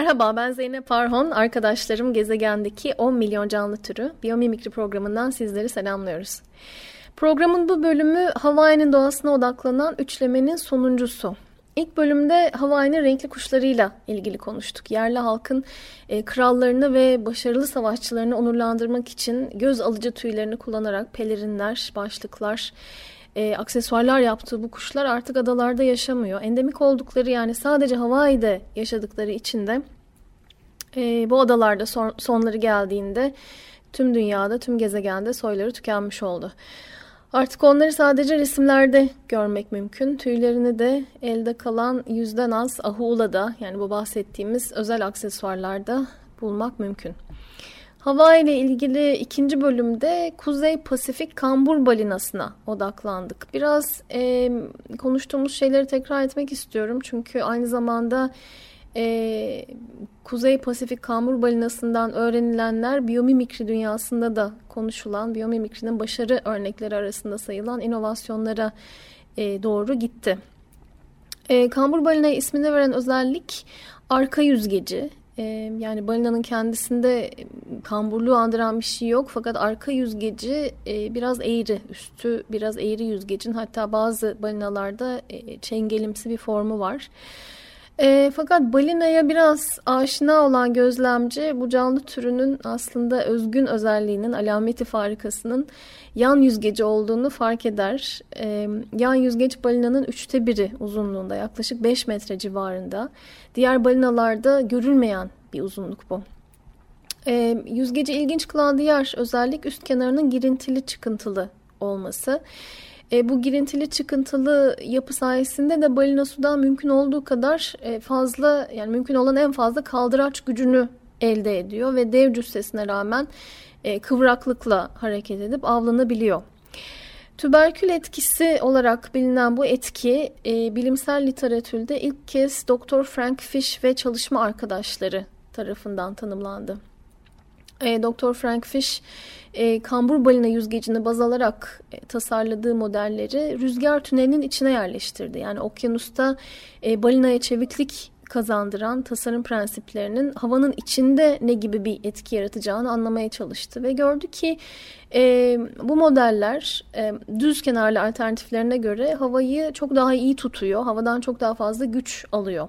Merhaba ben Zeynep Arhon. Arkadaşlarım gezegendeki 10 milyon canlı türü biyomimikri programından sizleri selamlıyoruz. Programın bu bölümü Hawaii'nin doğasına odaklanan üçlemenin sonuncusu. İlk bölümde Hawaii'nin renkli kuşlarıyla ilgili konuştuk. Yerli halkın e, krallarını ve başarılı savaşçılarını onurlandırmak için göz alıcı tüylerini kullanarak pelerinler, başlıklar, e, aksesuarlar yaptığı bu kuşlar artık adalarda yaşamıyor. Endemik oldukları yani sadece Hawaii'de yaşadıkları için de e, bu adalarda son, sonları geldiğinde tüm dünyada, tüm gezegende soyları tükenmiş oldu. Artık onları sadece resimlerde görmek mümkün. Tüylerini de elde kalan yüzden az ahuulada yani bu bahsettiğimiz özel aksesuarlarda bulmak mümkün. Hawaii ile ilgili ikinci bölümde Kuzey Pasifik kambur balinasına odaklandık. Biraz e, konuştuğumuz şeyleri tekrar etmek istiyorum. Çünkü aynı zamanda e, Kuzey Pasifik kambur balinasından öğrenilenler biyomimikri dünyasında da konuşulan, biyomimikrinin başarı örnekleri arasında sayılan inovasyonlara e, doğru gitti. E, kambur balina ismini veren özellik arka yüzgeci. E, yani balinanın kendisinde kamburluğu andıran bir şey yok fakat arka yüzgeci e, biraz eğri, üstü biraz eğri yüzgecin hatta bazı balinalarda e, çengelimsi bir formu var. E, fakat balinaya biraz aşina olan gözlemci bu canlı türünün aslında özgün özelliğinin, alameti farikasının yan yüzgeci olduğunu fark eder. E, yan yüzgeç balinanın üçte biri uzunluğunda yaklaşık 5 metre civarında. Diğer balinalarda görülmeyen bir uzunluk bu. E, yüzgeci ilginç kılan diğer özellik üst kenarının girintili çıkıntılı olması. E, bu girintili çıkıntılı yapı sayesinde de balina sudan mümkün olduğu kadar e, fazla yani mümkün olan en fazla kaldıraç gücünü elde ediyor ve dev cüssesine rağmen e, kıvraklıkla hareket edip avlanabiliyor. Tüberkül etkisi olarak bilinen bu etki e, bilimsel literatürde ilk kez Dr. Frank Fish ve çalışma arkadaşları tarafından tanımlandı. E, Dr. Frank Fish e, kambur balina yüzgecini baz alarak e, tasarladığı modelleri rüzgar tünelinin içine yerleştirdi. Yani okyanusta e, balinaya çeviklik kazandıran tasarım prensiplerinin havanın içinde ne gibi bir etki yaratacağını anlamaya çalıştı ve gördü ki e, bu modeller e, düz kenarlı alternatiflerine göre havayı çok daha iyi tutuyor, havadan çok daha fazla güç alıyor.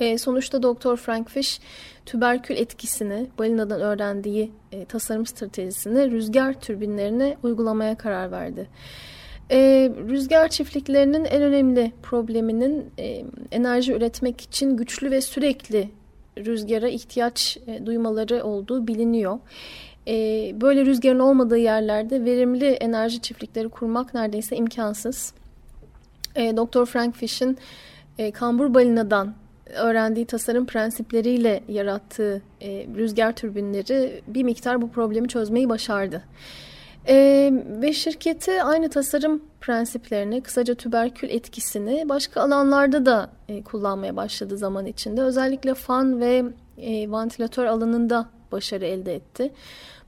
E, sonuçta Doktor Frank Fish tüberkül etkisini balinadan öğrendiği e, tasarım stratejisini rüzgar türbinlerine uygulamaya karar verdi. E, rüzgar çiftliklerinin en önemli probleminin e, enerji üretmek için güçlü ve sürekli rüzgara ihtiyaç e, duymaları olduğu biliniyor. E, böyle rüzgarın olmadığı yerlerde verimli enerji çiftlikleri kurmak neredeyse imkansız. E, Dr. Frank Fish'in e, kambur balinadan öğrendiği tasarım prensipleriyle yarattığı e, rüzgar türbinleri bir miktar bu problemi çözmeyi başardı. E, ve şirketi aynı tasarım prensiplerini, kısaca tüberkül etkisini başka alanlarda da e, kullanmaya başladı zaman içinde. Özellikle fan ve e, vantilatör alanında başarı elde etti.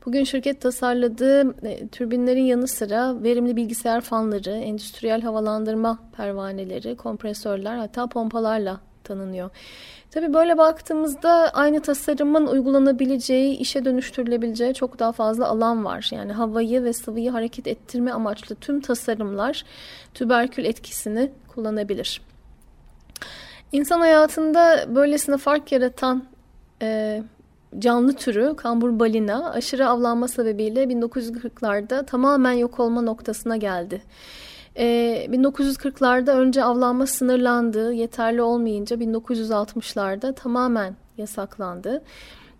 Bugün şirket tasarladığı e, türbinlerin yanı sıra verimli bilgisayar fanları, endüstriyel havalandırma pervaneleri, kompresörler hatta pompalarla tanınıyor. Tabii böyle baktığımızda aynı tasarımın uygulanabileceği, işe dönüştürülebileceği çok daha fazla alan var. Yani havayı ve sıvıyı hareket ettirme amaçlı tüm tasarımlar tüberkül etkisini kullanabilir. İnsan hayatında böylesine fark yaratan e, canlı türü kambur balina aşırı avlanma sebebiyle 1940'larda tamamen yok olma noktasına geldi. 1940'larda ee, önce avlanma sınırlandı, yeterli olmayınca 1960'larda tamamen yasaklandı.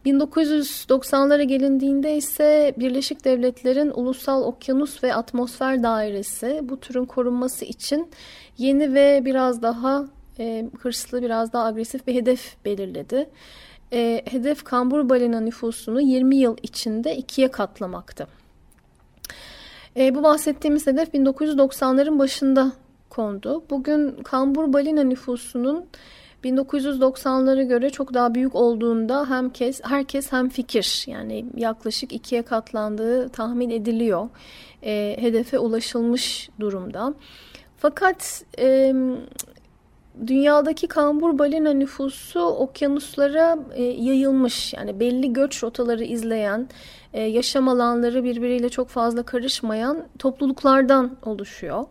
1990'lara gelindiğinde ise Birleşik Devletler'in Ulusal Okyanus ve Atmosfer Dairesi bu türün korunması için yeni ve biraz daha e, hırslı, biraz daha agresif bir hedef belirledi. E, hedef kambur balina nüfusunu 20 yıl içinde ikiye katlamaktı. E, bu bahsettiğimiz hedef 1990'ların başında kondu. Bugün kambur balina nüfusunun 1990'lara göre çok daha büyük olduğunda hem kes, herkes hem fikir yani yaklaşık ikiye katlandığı tahmin ediliyor. E, hedefe ulaşılmış durumda. Fakat e, dünyadaki kambur balina nüfusu okyanuslara e, yayılmış. Yani belli göç rotaları izleyen, e, yaşam alanları birbiriyle çok fazla karışmayan topluluklardan oluşuyor.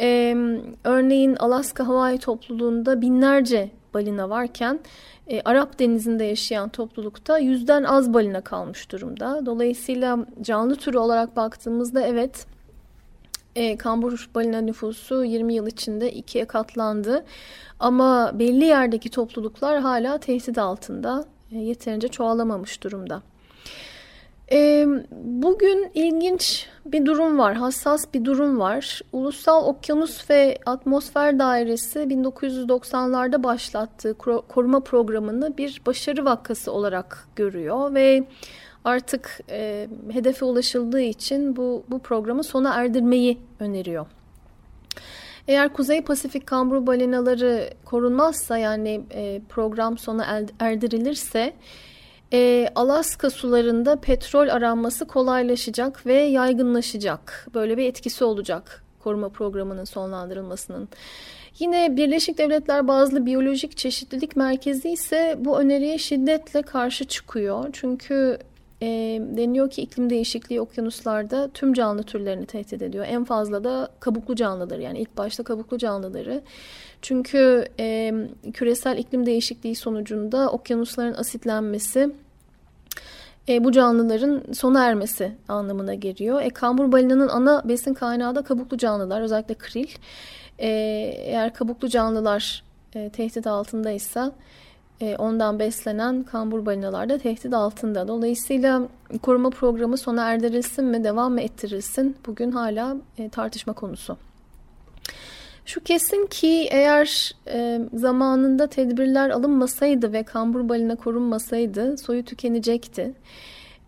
E, örneğin Alaska Hawaii topluluğunda binlerce balina varken e, Arap Denizi'nde yaşayan toplulukta yüzden az balina kalmış durumda. Dolayısıyla canlı türü olarak baktığımızda evet e, kambur balina nüfusu 20 yıl içinde ikiye katlandı. Ama belli yerdeki topluluklar hala tehdit altında. E, yeterince çoğalamamış durumda. E, bugün ilginç bir durum var, hassas bir durum var. Ulusal Okyanus ve Atmosfer Dairesi 1990'larda başlattığı koruma programını bir başarı vakası olarak görüyor ve artık e, hedefe ulaşıldığı için bu, bu programı sona erdirmeyi öneriyor. Eğer Kuzey Pasifik kamburu balinaları korunmazsa yani e, program sona erdirilirse e, Alaska sularında petrol aranması kolaylaşacak ve yaygınlaşacak. Böyle bir etkisi olacak koruma programının sonlandırılmasının. Yine Birleşik Devletler bazlı biyolojik çeşitlilik merkezi ise bu öneriye şiddetle karşı çıkıyor. Çünkü e, deniyor ki iklim değişikliği okyanuslarda tüm canlı türlerini tehdit ediyor. En fazla da kabuklu canlıları yani ilk başta kabuklu canlıları. Çünkü e, küresel iklim değişikliği sonucunda okyanusların asitlenmesi e, bu canlıların sona ermesi anlamına geliyor. E, kambur balinanın ana besin kaynağı da kabuklu canlılar özellikle kril. E, eğer kabuklu canlılar e, tehdit altındaysa e, ondan beslenen kambur balinalar da tehdit altında. Dolayısıyla koruma programı sona erdirilsin mi, devam mı ettirilsin bugün hala e, tartışma konusu. Şu kesin ki eğer e, zamanında tedbirler alınmasaydı ve kambur balina korunmasaydı soyu tükenecekti.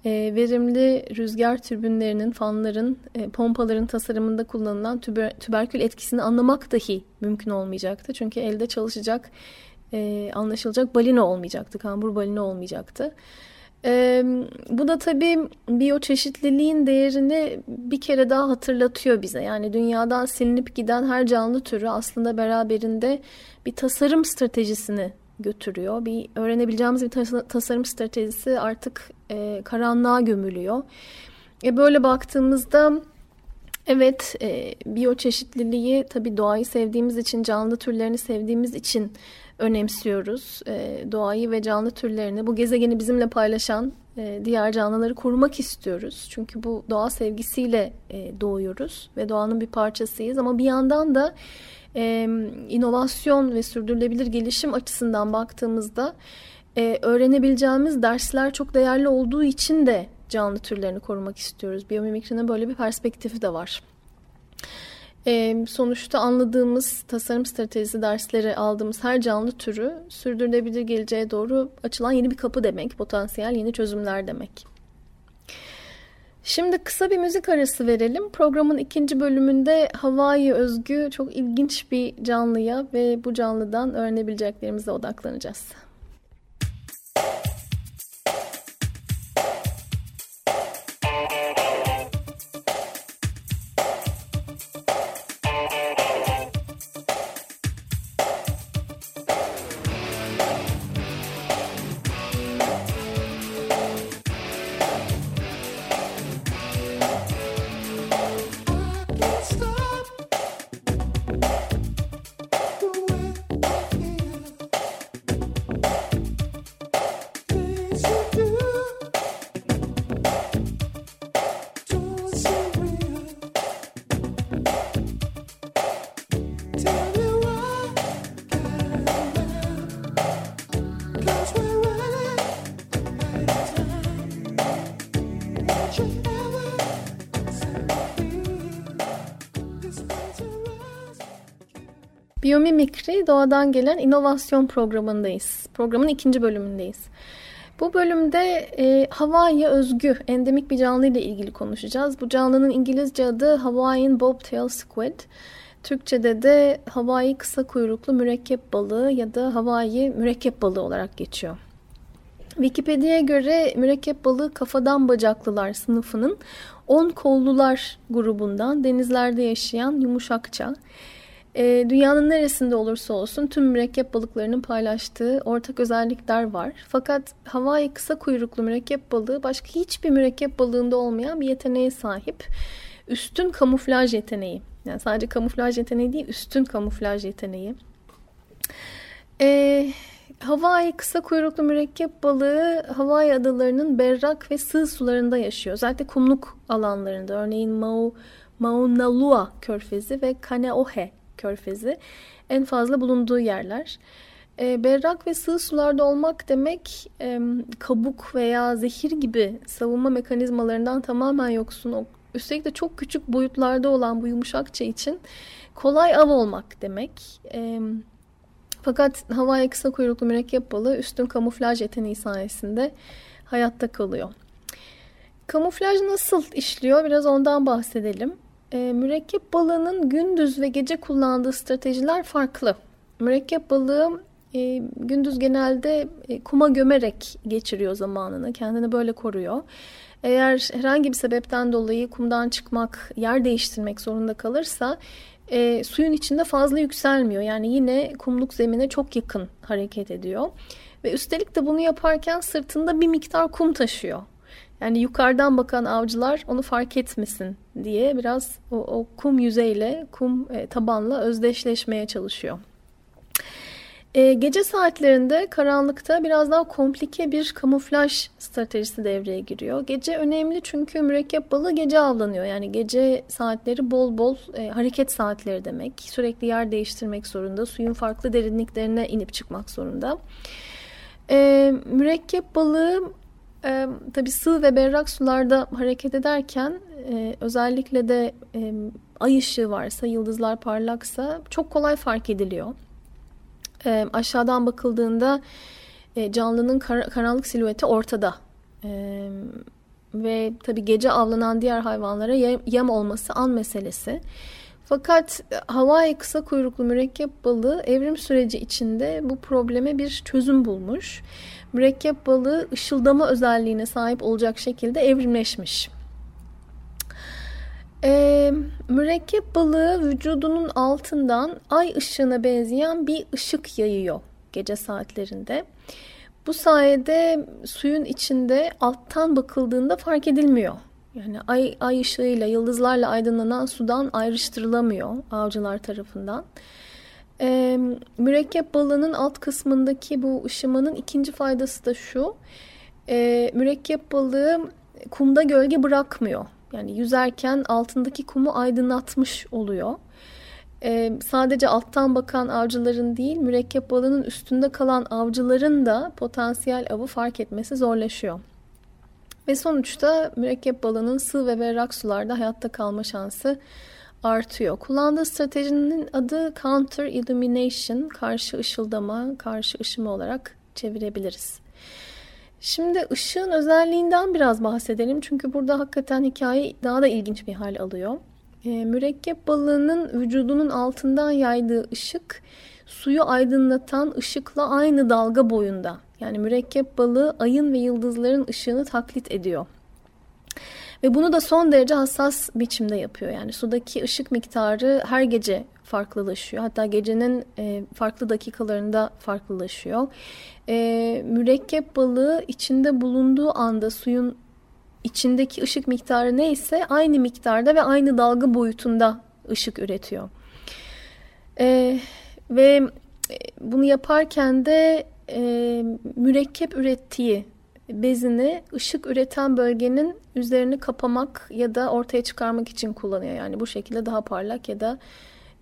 Verimli rüzgar türbinlerinin, fanların, pompaların tasarımında kullanılan tüber, tüberkül etkisini anlamak dahi mümkün olmayacaktı. Çünkü elde çalışacak e, anlaşılacak balina olmayacaktı, kambur balina olmayacaktı. E, bu da tabii biyoçeşitliliğin değerini bir kere daha hatırlatıyor bize. Yani dünyadan silinip giden her canlı türü aslında beraberinde bir tasarım stratejisini götürüyor. Bir öğrenebileceğimiz bir tasarım stratejisi artık e, karanlığa gömülüyor. E, böyle baktığımızda evet e, biyoçeşitliliği tabii doğayı sevdiğimiz için, canlı türlerini sevdiğimiz için önemsiyoruz. E, doğayı ve canlı türlerini, bu gezegeni bizimle paylaşan e, diğer canlıları korumak istiyoruz. Çünkü bu doğa sevgisiyle e, doğuyoruz ve doğanın bir parçasıyız. Ama bir yandan da e, inovasyon ve sürdürülebilir gelişim açısından baktığımızda e, öğrenebileceğimiz dersler çok değerli olduğu için de canlı türlerini korumak istiyoruz. Biyomimikrinin böyle bir perspektifi de var. E, sonuçta anladığımız tasarım stratejisi dersleri aldığımız her canlı türü sürdürülebilir geleceğe doğru açılan yeni bir kapı demek, potansiyel yeni çözümler demek. Şimdi kısa bir müzik arası verelim. Programın ikinci bölümünde Hawaii özgü çok ilginç bir canlıya ve bu canlıdan öğrenebileceklerimize odaklanacağız. Biyomimikri Doğadan Gelen inovasyon programındayız. Programın ikinci bölümündeyiz. Bu bölümde e, Hawaii'ye özgü endemik bir canlı ile ilgili konuşacağız. Bu canlının İngilizce adı Hawaiian Bobtail Squid. Türkçe'de de Hawaii kısa kuyruklu mürekkep balığı ya da Hawaii mürekkep balığı olarak geçiyor. Wikipedia'ya göre mürekkep balığı kafadan bacaklılar sınıfının 10 kollular grubundan denizlerde yaşayan yumuşakça, e, dünyanın neresinde olursa olsun tüm mürekkep balıklarının paylaştığı ortak özellikler var. Fakat Hawaii kısa kuyruklu mürekkep balığı başka hiçbir mürekkep balığında olmayan bir yeteneğe sahip. Üstün kamuflaj yeteneği. Yani sadece kamuflaj yeteneği değil, üstün kamuflaj yeteneği. Ee, Hawaii kısa kuyruklu mürekkep balığı Hawaii adalarının berrak ve sığ sularında yaşıyor. Zaten kumluk alanlarında örneğin Mau, Maunalua körfezi ve Kaneohe körfezi en fazla bulunduğu yerler. E, berrak ve sığ sularda olmak demek e, kabuk veya zehir gibi savunma mekanizmalarından tamamen yoksun. Üstelik de çok küçük boyutlarda olan bu yumuşakça için kolay av olmak demek. E, fakat havaya kısa kuyruklu mürekkep balığı üstün kamuflaj yeteneği sayesinde hayatta kalıyor. Kamuflaj nasıl işliyor? Biraz ondan bahsedelim. E, mürekkep balığının gündüz ve gece kullandığı stratejiler farklı. Mürekkep balığı e, gündüz genelde e, kuma gömerek geçiriyor zamanını. Kendini böyle koruyor. Eğer herhangi bir sebepten dolayı kumdan çıkmak, yer değiştirmek zorunda kalırsa e, suyun içinde fazla yükselmiyor. Yani yine kumluk zemine çok yakın hareket ediyor. Ve üstelik de bunu yaparken sırtında bir miktar kum taşıyor. Yani yukarıdan bakan avcılar onu fark etmesin diye biraz o, o kum yüzeyle, kum e, tabanla özdeşleşmeye çalışıyor. E, gece saatlerinde karanlıkta biraz daha komplike bir kamuflaj stratejisi devreye giriyor. Gece önemli çünkü mürekkep balığı gece avlanıyor. Yani gece saatleri bol bol e, hareket saatleri demek. Sürekli yer değiştirmek zorunda. Suyun farklı derinliklerine inip çıkmak zorunda. E, mürekkep balığı e, tabii sığ ve berrak sularda hareket ederken e, özellikle de e, ay ışığı varsa, yıldızlar parlaksa çok kolay fark ediliyor. E, aşağıdan bakıldığında e, canlının kar, karanlık silüeti ortada. E, ve tabii gece avlanan diğer hayvanlara yem, olması an meselesi. Fakat Hawaii kısa kuyruklu mürekkep balığı evrim süreci içinde bu probleme bir çözüm bulmuş. Mürekkep balığı ışıldama özelliğine sahip olacak şekilde evrimleşmiş. Ee, mürekkep balığı vücudunun altından ay ışığına benzeyen bir ışık yayıyor gece saatlerinde. Bu sayede suyun içinde alttan bakıldığında fark edilmiyor. Yani ay, ay ışığıyla, yıldızlarla aydınlanan sudan ayrıştırılamıyor avcılar tarafından. Ee, mürekkep balığının alt kısmındaki bu ışımanın ikinci faydası da şu. Ee, mürekkep balığı kumda gölge bırakmıyor. Yani yüzerken altındaki kumu aydınlatmış oluyor. Ee, sadece alttan bakan avcıların değil, mürekkep balığının üstünde kalan avcıların da potansiyel avı fark etmesi zorlaşıyor. Ve sonuçta mürekkep balığının sığ ve berrak sularda hayatta kalma şansı artıyor. Kullandığı stratejinin adı counter illumination, karşı ışıldama, karşı ışıma olarak çevirebiliriz. Şimdi ışığın özelliğinden biraz bahsedelim. Çünkü burada hakikaten hikaye daha da ilginç bir hal alıyor. E, mürekkep balığının vücudunun altından yaydığı ışık suyu aydınlatan ışıkla aynı dalga boyunda. Yani mürekkep balığı ayın ve yıldızların ışığını taklit ediyor. Ve bunu da son derece hassas biçimde yapıyor. Yani sudaki ışık miktarı her gece farklılaşıyor. Hatta gecenin e, farklı dakikalarında farklılaşıyor. E, mürekkep balığı içinde bulunduğu anda suyun içindeki ışık miktarı neyse aynı miktarda ve aynı dalga boyutunda ışık üretiyor. E, ve bunu yaparken de e, mürekkep ürettiği bezini ışık üreten bölgenin üzerini kapamak ya da ortaya çıkarmak için kullanıyor. Yani bu şekilde daha parlak ya da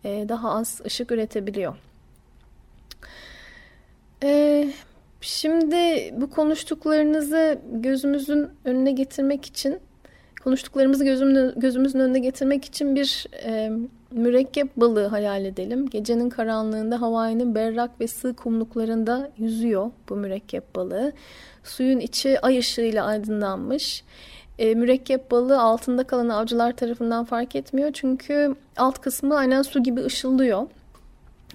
e, daha az ışık üretebiliyor. E, şimdi bu konuştuklarınızı gözümüzün önüne getirmek için konuştuklarımızı gözümün, gözümüzün önüne getirmek için bir e, mürekkep balığı hayal edelim. Gecenin karanlığında Hawaii'nin berrak ve sığ kumluklarında yüzüyor bu mürekkep balığı. Suyun içi ay ışığıyla aydınlanmış. E, mürekkep balığı altında kalan avcılar tarafından fark etmiyor. Çünkü alt kısmı aynen su gibi ışıldıyor.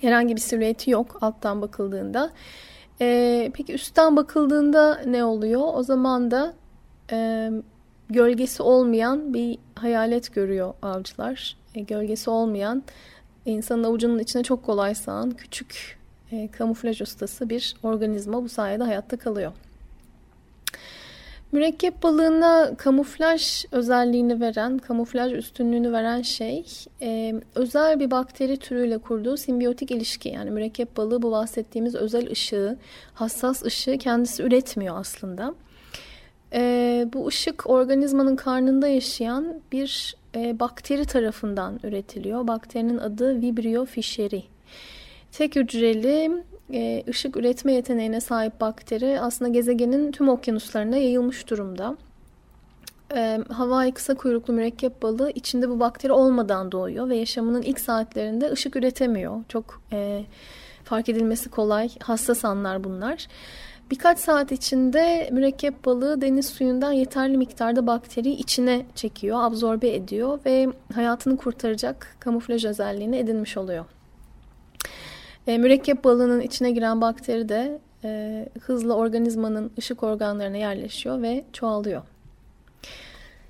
Herhangi bir silüeti yok alttan bakıldığında. E, peki üstten bakıldığında ne oluyor? O zaman da e, gölgesi olmayan bir hayalet görüyor avcılar. E, gölgesi olmayan, insanın avucunun içine çok kolay sığan küçük e, kamuflaj ustası bir organizma bu sayede hayatta kalıyor. Mürekkep balığına kamuflaj özelliğini veren, kamuflaj üstünlüğünü veren şey e, özel bir bakteri türüyle kurduğu simbiyotik ilişki. Yani mürekkep balığı bu bahsettiğimiz özel ışığı, hassas ışığı kendisi üretmiyor aslında. E, bu ışık organizmanın karnında yaşayan bir e, bakteri tarafından üretiliyor. Bakterinin adı Vibrio fischeri. Tek hücreli e, ışık üretme yeteneğine sahip bakteri aslında gezegenin tüm okyanuslarına yayılmış durumda. E, Hawaii kısa kuyruklu mürekkep balığı içinde bu bakteri olmadan doğuyor ve yaşamının ilk saatlerinde ışık üretemiyor. Çok e, fark edilmesi kolay, hassas anlar bunlar. Birkaç saat içinde mürekkep balığı deniz suyundan yeterli miktarda bakteriyi içine çekiyor, absorbe ediyor ve hayatını kurtaracak kamuflaj özelliğini edinmiş oluyor. E, mürekkep balığının içine giren bakteri de e, hızla organizmanın ışık organlarına yerleşiyor ve çoğalıyor.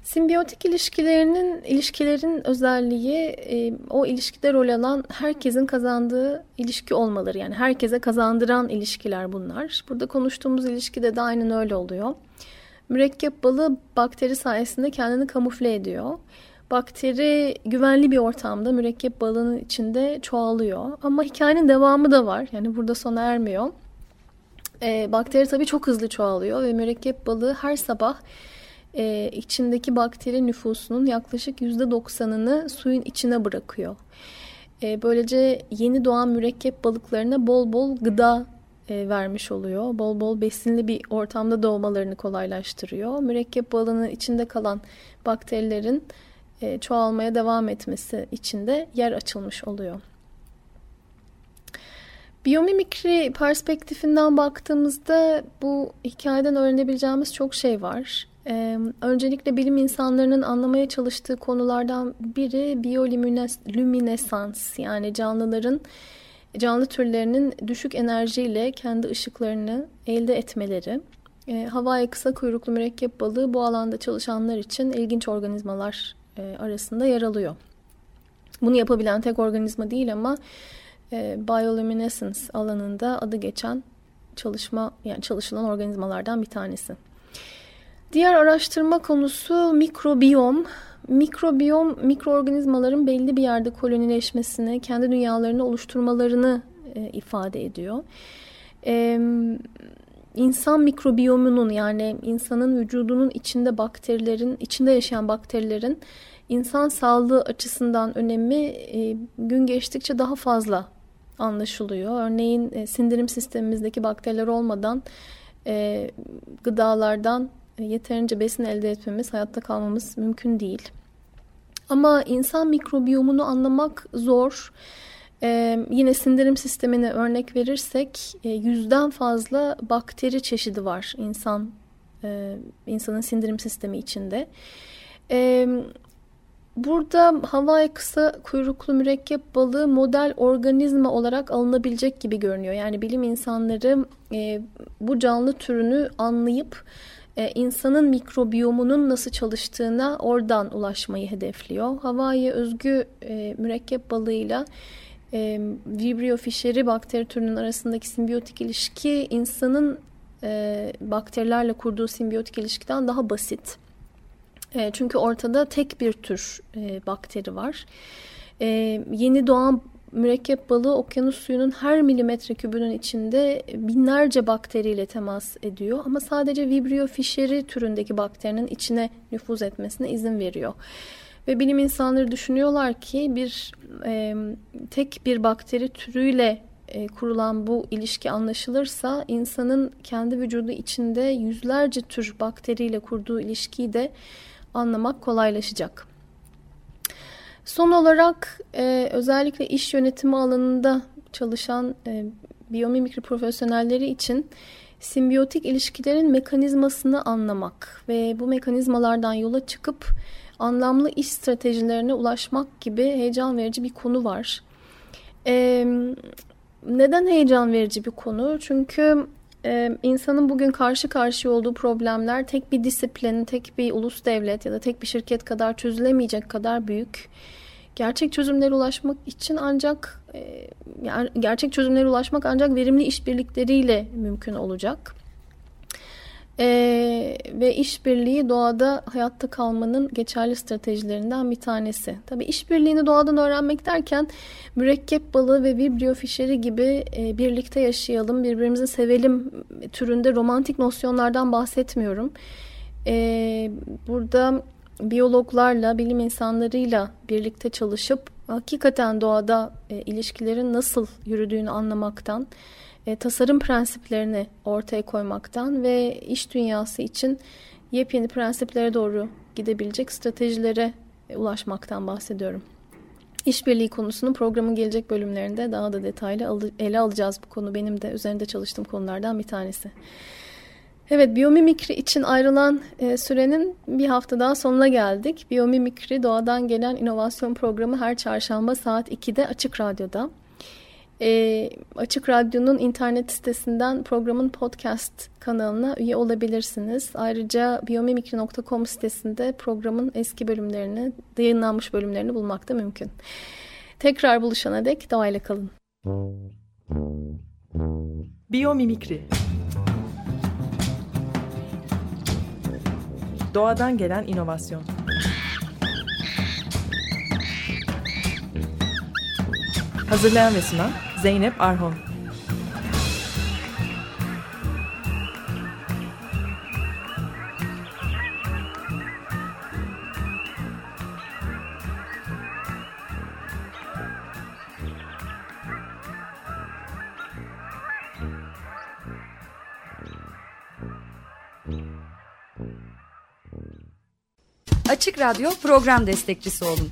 Simbiyotik ilişkilerinin ilişkilerin özelliği e, o ilişkide rol alan herkesin kazandığı ilişki olmaları. Yani herkese kazandıran ilişkiler bunlar. Burada konuştuğumuz ilişkide de aynen öyle oluyor. Mürekkep balığı bakteri sayesinde kendini kamufle ediyor. Bakteri güvenli bir ortamda mürekkep balığının içinde çoğalıyor. Ama hikayenin devamı da var. Yani burada sona ermiyor. E, bakteri tabii çok hızlı çoğalıyor ve mürekkep balığı her sabah e, içindeki bakteri nüfusunun yaklaşık %90'ını suyun içine bırakıyor. E, böylece yeni doğan mürekkep balıklarına bol bol gıda e, vermiş oluyor. Bol bol besinli bir ortamda doğmalarını kolaylaştırıyor. Mürekkep balığının içinde kalan bakterilerin e, çoğalmaya devam etmesi için de yer açılmış oluyor. Biyomimikri perspektifinden baktığımızda bu hikayeden öğrenebileceğimiz çok şey var. Ee, öncelikle bilim insanlarının anlamaya çalıştığı konulardan biri biyolüminesans yani canlıların canlı türlerinin düşük enerjiyle kendi ışıklarını elde etmeleri. Ee, Hawaii kısa kuyruklu mürekkep balığı bu alanda çalışanlar için ilginç organizmalar e, arasında yer alıyor. Bunu yapabilen tek organizma değil ama e, bioluminescence alanında adı geçen çalışma yani çalışılan organizmalardan bir tanesi. Diğer araştırma konusu mikrobiyom. Mikrobiyom mikroorganizmaların belli bir yerde kolonileşmesini, kendi dünyalarını oluşturmalarını e, ifade ediyor. E, insan mikrobiyomunun yani insanın vücudunun içinde bakterilerin, içinde yaşayan bakterilerin insan sağlığı açısından önemi e, gün geçtikçe daha fazla anlaşılıyor. Örneğin e, sindirim sistemimizdeki bakteriler olmadan e, gıdalardan yeterince besin elde etmemiz, hayatta kalmamız mümkün değil. Ama insan mikrobiyomunu anlamak zor. Ee, yine sindirim sistemine örnek verirsek e, yüzden fazla bakteri çeşidi var insan e, insanın sindirim sistemi içinde. E, burada Hawaii kısa kuyruklu mürekkep balığı model organizma olarak alınabilecek gibi görünüyor. Yani bilim insanları e, bu canlı türünü anlayıp e, insanın mikrobiyomunun nasıl çalıştığına oradan ulaşmayı hedefliyor. Hawaii özgü e, mürekkep balığıyla e, Vibrio fischeri bakteri türünün arasındaki simbiyotik ilişki insanın e, bakterilerle kurduğu simbiyotik ilişkiden daha basit. E, çünkü ortada tek bir tür e, bakteri var. E, yeni doğan mürekkep balığı okyanus suyunun her milimetre kübünün içinde binlerce bakteriyle temas ediyor. Ama sadece Vibrio fischeri türündeki bakterinin içine nüfuz etmesine izin veriyor. Ve bilim insanları düşünüyorlar ki bir e, tek bir bakteri türüyle e, kurulan bu ilişki anlaşılırsa insanın kendi vücudu içinde yüzlerce tür bakteriyle kurduğu ilişkiyi de anlamak kolaylaşacak. Son olarak e, özellikle iş yönetimi alanında çalışan e, biyomimikri profesyonelleri için simbiyotik ilişkilerin mekanizmasını anlamak ve bu mekanizmalardan yola çıkıp anlamlı iş stratejilerine ulaşmak gibi heyecan verici bir konu var. Ee, neden heyecan verici bir konu? Çünkü e, insanın bugün karşı karşıya olduğu problemler tek bir disiplin, tek bir ulus devlet ya da tek bir şirket kadar çözülemeyecek kadar büyük. Gerçek çözümlere ulaşmak için ancak e, gerçek çözümlere ulaşmak ancak verimli işbirlikleriyle mümkün olacak. Ee, ve işbirliği doğada hayatta kalmanın geçerli stratejilerinden bir tanesi. Tabii işbirliğini doğadan öğrenmek derken mürekkep balığı ve vibrio fişeri gibi e, birlikte yaşayalım, birbirimizi sevelim türünde romantik nosyonlardan bahsetmiyorum. Ee, burada biyologlarla, bilim insanlarıyla birlikte çalışıp hakikaten doğada e, ilişkilerin nasıl yürüdüğünü anlamaktan, e, tasarım prensiplerini ortaya koymaktan ve iş dünyası için yepyeni prensiplere doğru gidebilecek stratejilere e, ulaşmaktan bahsediyorum. İşbirliği konusunu programın gelecek bölümlerinde daha da detaylı ele alacağız bu konu. Benim de üzerinde çalıştığım konulardan bir tanesi. Evet, biyomimikri için ayrılan e, sürenin bir hafta daha sonuna geldik. Biyomimikri Doğadan Gelen inovasyon Programı her çarşamba saat 2'de Açık Radyo'da. E, Açık Radyo'nun internet sitesinden programın podcast kanalına üye olabilirsiniz. Ayrıca biyomimikri.com sitesinde programın eski bölümlerini, yayınlanmış bölümlerini bulmak da mümkün. Tekrar buluşana dek doğayla kalın. Biyomimikri Doğadan gelen inovasyon. Hazırlayan ve sunan Zeynep Arhon. Açık Radyo program destekçisi olun.